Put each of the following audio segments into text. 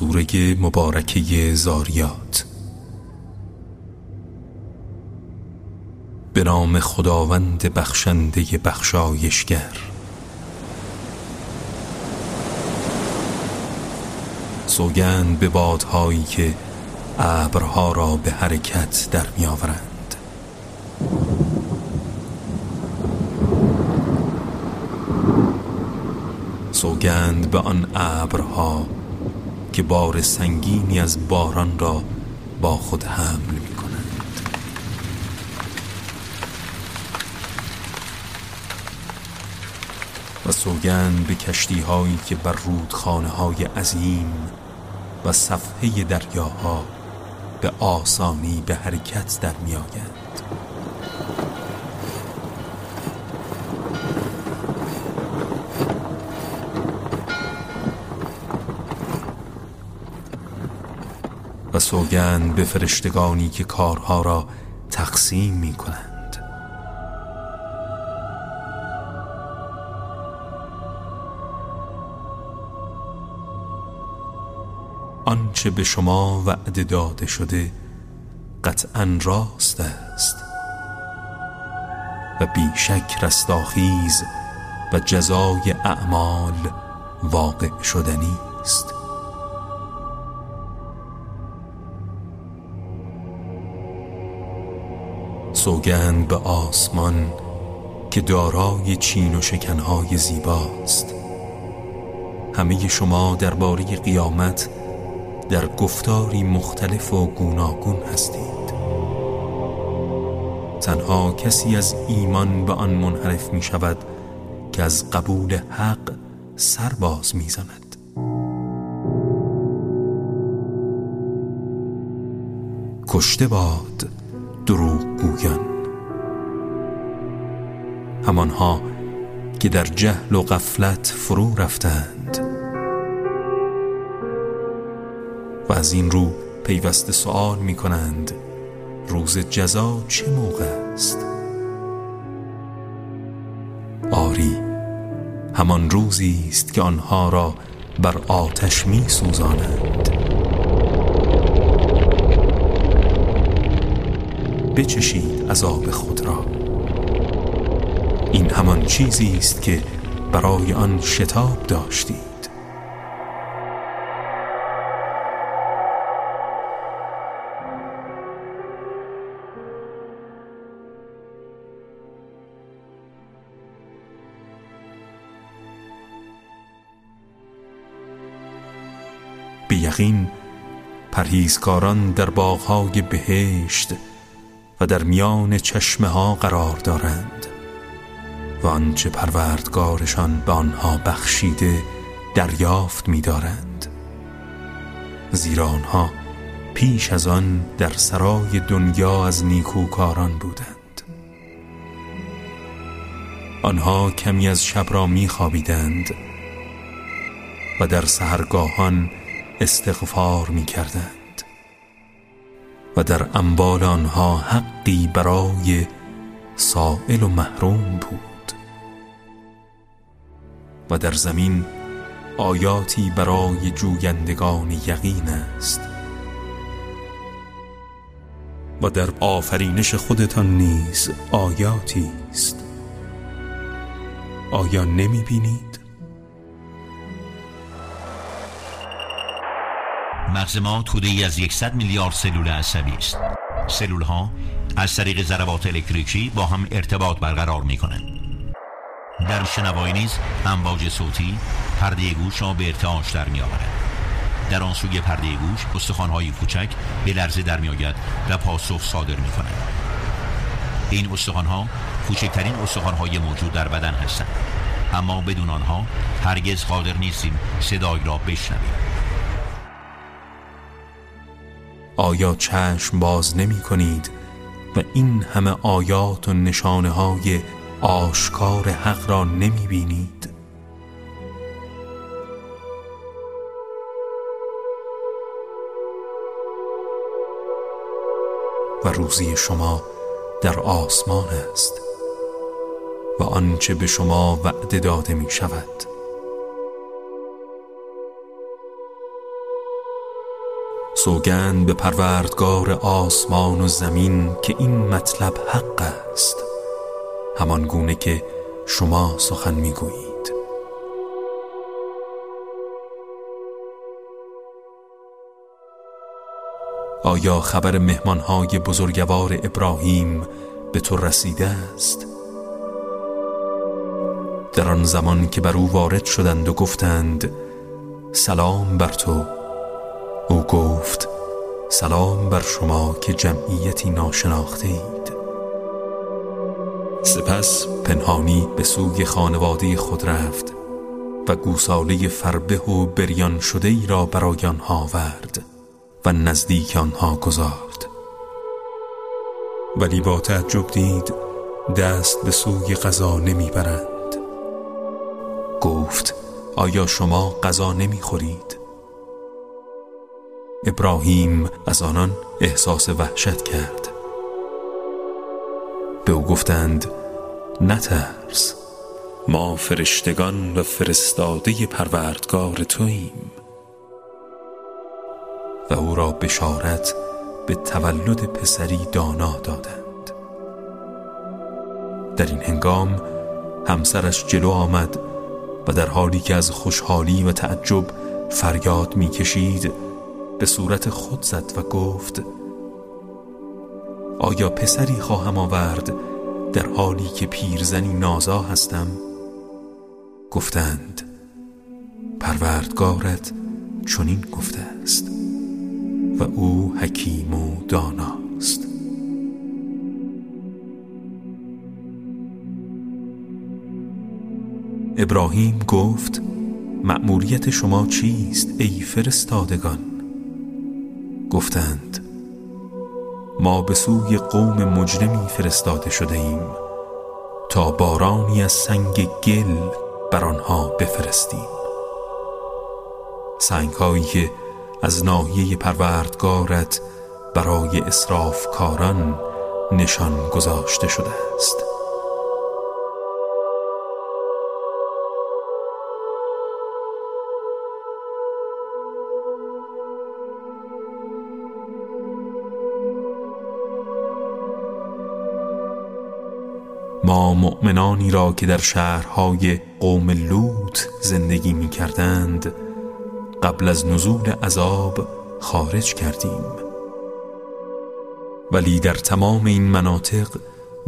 سوره مبارکه زاریات. به نام خداوند بخشنده بخشایشگر. سوگند به بادهایی که ابرها را به حرکت در میآورند سوگند به آن ابرها که بار سنگینی از باران را با خود حمل می کنند و سوگند به کشتی هایی که بر رودخانه های عظیم و صفحه دریاها به آسانی به حرکت در می آگند. سوگند به فرشتگانی که کارها را تقسیم می کنند آنچه به شما وعده داده شده قطعا راست است و بیشک رستاخیز و جزای اعمال واقع شدنی است سوگند به آسمان که دارای چین و شکنهای زیباست. همه شما درباره قیامت در گفتاری مختلف و گوناگون هستید. تنها کسی از ایمان به آن منحرف می شود که از قبول حق سرباز می زند. کشته باد دروغ گویان. همانها که در جهل و غفلت فرو رفتند. و از این رو پیوسته سوال می کنند روز جزا چه موقع است؟ آری همان روزی است که آنها را بر آتش می سوزانند بچشید عذاب خود را. این همان چیزی است که برای آن شتاب داشتید. یقین پرهیزکاران در باغهای بهشت و در میان چشمه ها قرار دارند. و آنچه پروردگارشان به آنها بخشیده دریافت می‌دارند. زیرا آنها پیش از آن در سرای دنیا از نیکوکاران بودند. آنها کمی از شب را میخوابیدند و در سهرگاهان استغفار می‌کردند. و در انبال آنها حقی برای سائل و محروم بود. و در زمین آیاتی برای جویندگان یقین است. و در آفرینش خودتان نیز آیاتی است. آیا نمی بینید؟ مغز ما توده ای از 100 میلیارد سلول عصبی است. سلول ها از طریق ضربات الکتریکی با هم ارتباط برقرار می کنند در شنوایی نیز امواج صوتی پرده گوش را به ارتعاش در می آورد در آن سوی پرده گوش های کوچک به لرزه در می آید و پاسخ صادر می کنند این ها کوچکترین های موجود در بدن هستند. اما بدون آنها هرگز قادر نیستیم صدای را بشنویم. آیا چشم باز نمی کنید و این همه آیات و نشانه های آشکار حق را نمی بینید؟ و روزی شما در آسمان است و آنچه به شما وعده داده می شود سوگند به پروردگار آسمان و زمین که این مطلب حق است. همان گونه که شما سخن می‌گویید. آیا خبر مهمانهای بزرگوار ابراهیم به تو رسیده است؟ در آن زمان که بر او وارد شدند و گفتند سلام بر تو. او گفت سلام بر شما که جمعیتی ناشناخته اید سپس پنهانی به سوی خانواده خود رفت و گوساله فربه و بریان شده ای را برای آنها آورد و نزدیک آنها گذارد ولی با تعجب دید دست به سوی غذا نمی‌برند. گفت آیا شما غذا نمی‌خورید؟ ابراهیم از آنان احساس وحشت کرد. به او گفتند نترس ما فرشتگان و فرستاده پروردگار توییم. و او را بشارت به تولد پسری دانا دادند. در این هنگام همسرش جلو آمد و در حالی که از خوشحالی و تعجب فریاد می‌کشید به صورت خود زد و گفت آیا پسری خواهم آورد در حالی که پیرزنی نازا هستم؟ گفتند پروردگارت چنین گفته است و او حکیم و داناست. ابراهیم گفت مأموریت شما چیست ای فرستادگان؟ گفتند ما به سوی قوم مجرمی فرستاده شده ایم تا بارانی از سنگ گل بر آنها بفرستیم. سنگ هایی که از ناحیه پروردگارت برای کاران نشان گذاشته شده است. ما مؤمنانی را که در شهرهای قوم لوط زندگی می کردند قبل از نزول عذاب خارج کردیم. ولی در تمام این مناطق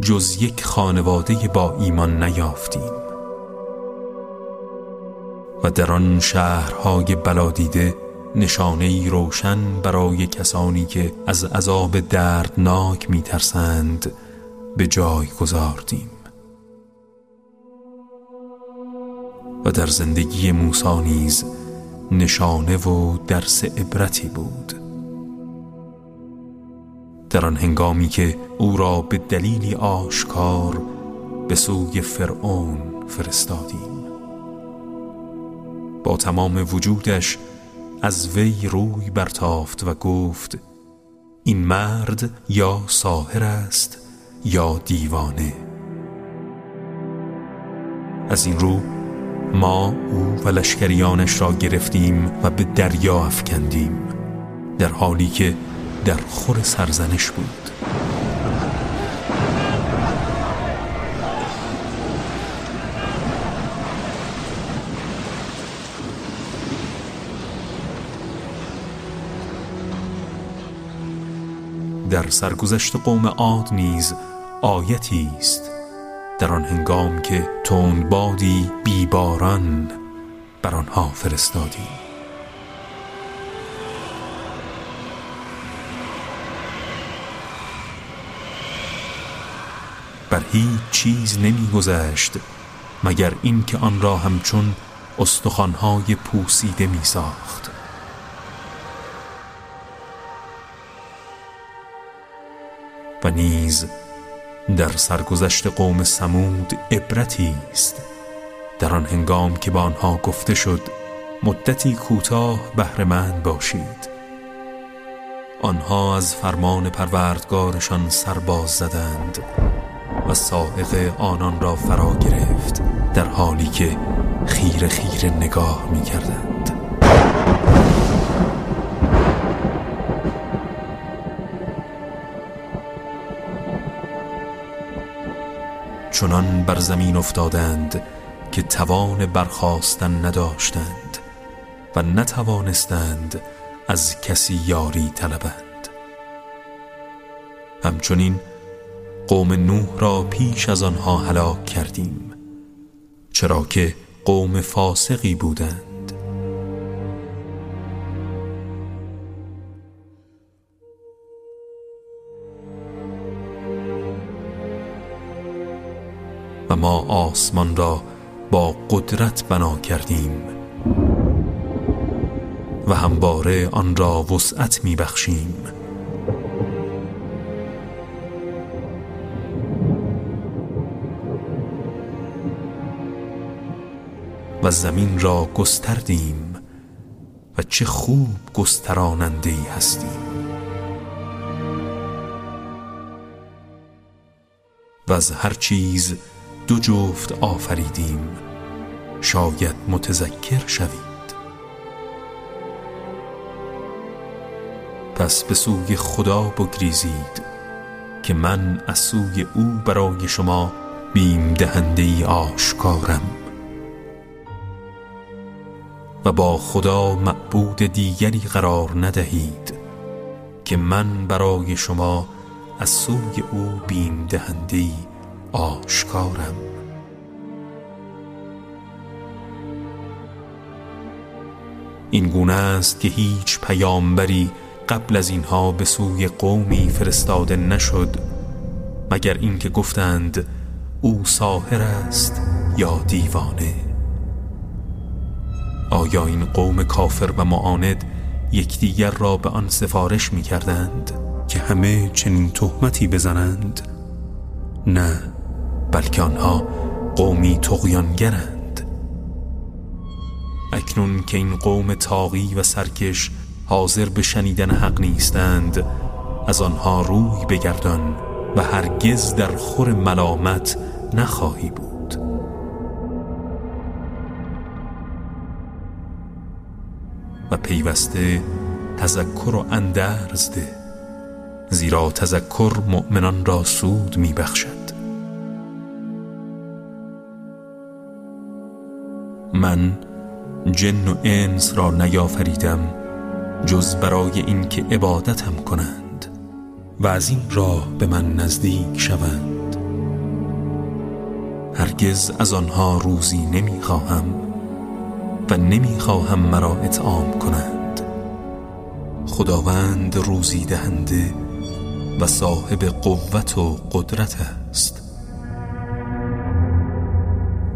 جز یک خانواده با ایمان نیافتیم. و در آن شهرهای بلادیده نشانه ای روشن برای کسانی که از عذاب دردناک میترسند به جای گذاردیم. و در زندگی موسی نیز نشانه و درس عبرتی بود. در آن هنگامی که او را به دلیلی آشکار به سوی فرعون فرستادیم. با تمام وجودش از وی روی برتافت و گفت این مرد یا ساهر است یا دیوانه. از این رو ما او و لشکریانش را گرفتیم و به دریا افکندیم در حالی که در خور سرزنش بود. در سرگذشت قوم عاد نیز آیتی است. در آن هنگام که تند بادی بیباران بر آنها فرستادی. بر هیچ چیز نمیگذشت مگر اینکه آن را همچون استخوانهای پوسیده می ساخت و نیز در سرگذشت قوم سمود عبرتی است. در آن هنگام که با آنها گفته شد مدتی کوتاه بهرهمند باشید. آنها از فرمان پروردگارشان سرباز زدند و سائق آنان را فرا گرفت در حالی که خیر خیر نگاه می کردند چنان بر زمین افتادند که توان برخواستن نداشتند و نتوانستند از کسی یاری طلبند. همچنین قوم نوح را پیش از آنها هلاک کردیم چرا که قوم فاسقی بودند. ما آسمان را با قدرت بنا کردیم و همواره آن را وسعت می بخشیم. و زمین را گستردیم و چه خوب گستراننده هستیم. و از هر چیز دو جفت آفریدیم. شاید متذکر شوید. پس به سوی خدا بگریزید که من از سوی او برای شما بیم دهنده آشکارم. و با خدا معبود دیگری قرار ندهید که من برای شما از سوی او بیم دهنده آشکارم. این گونه است که هیچ پیامبری قبل از اینها به سوی قومی فرستاده نشد مگر اینکه گفتند او ساحر است یا دیوانه. آیا این قوم کافر و معاند یکدیگر را به آن سفارش می کردند که همه چنین تهمتی بزنند؟ نه. بلکه آنها قومی تقیانگرند اکنون که این قوم تاغی و سرکش حاضر به شنیدن حق نیستند از آنها روی بگردان و هرگز در خور ملامت نخواهی بود. و پیوسته تذکر و اندرز ده زیرا تذکر مؤمنان را سود می من جن و انس را نیافریدم جز برای اینکه عبادتم کنند و از این راه به من نزدیک شوند. هرگز از آنها روزی نمی‌خواهم و نمی‌خواهم مرا اطعام کنند. خداوند روزی دهنده و صاحب قوت و قدرت است.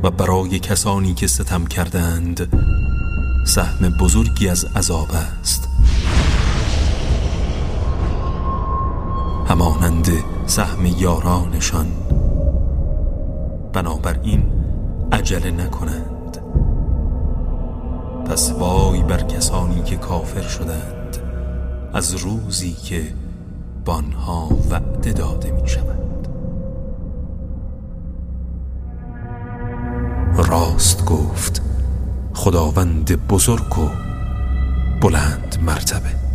برای کسانی که ستم کردند سهم بزرگی از عذاب است. همانند سهم یارانشان. بنابراین عجله نکنند. پس وای بر کسانی که کافر شدند از روزی که بانها وعده داده می شود راست گفت. خداوند بزرگ و بلند مرتبه.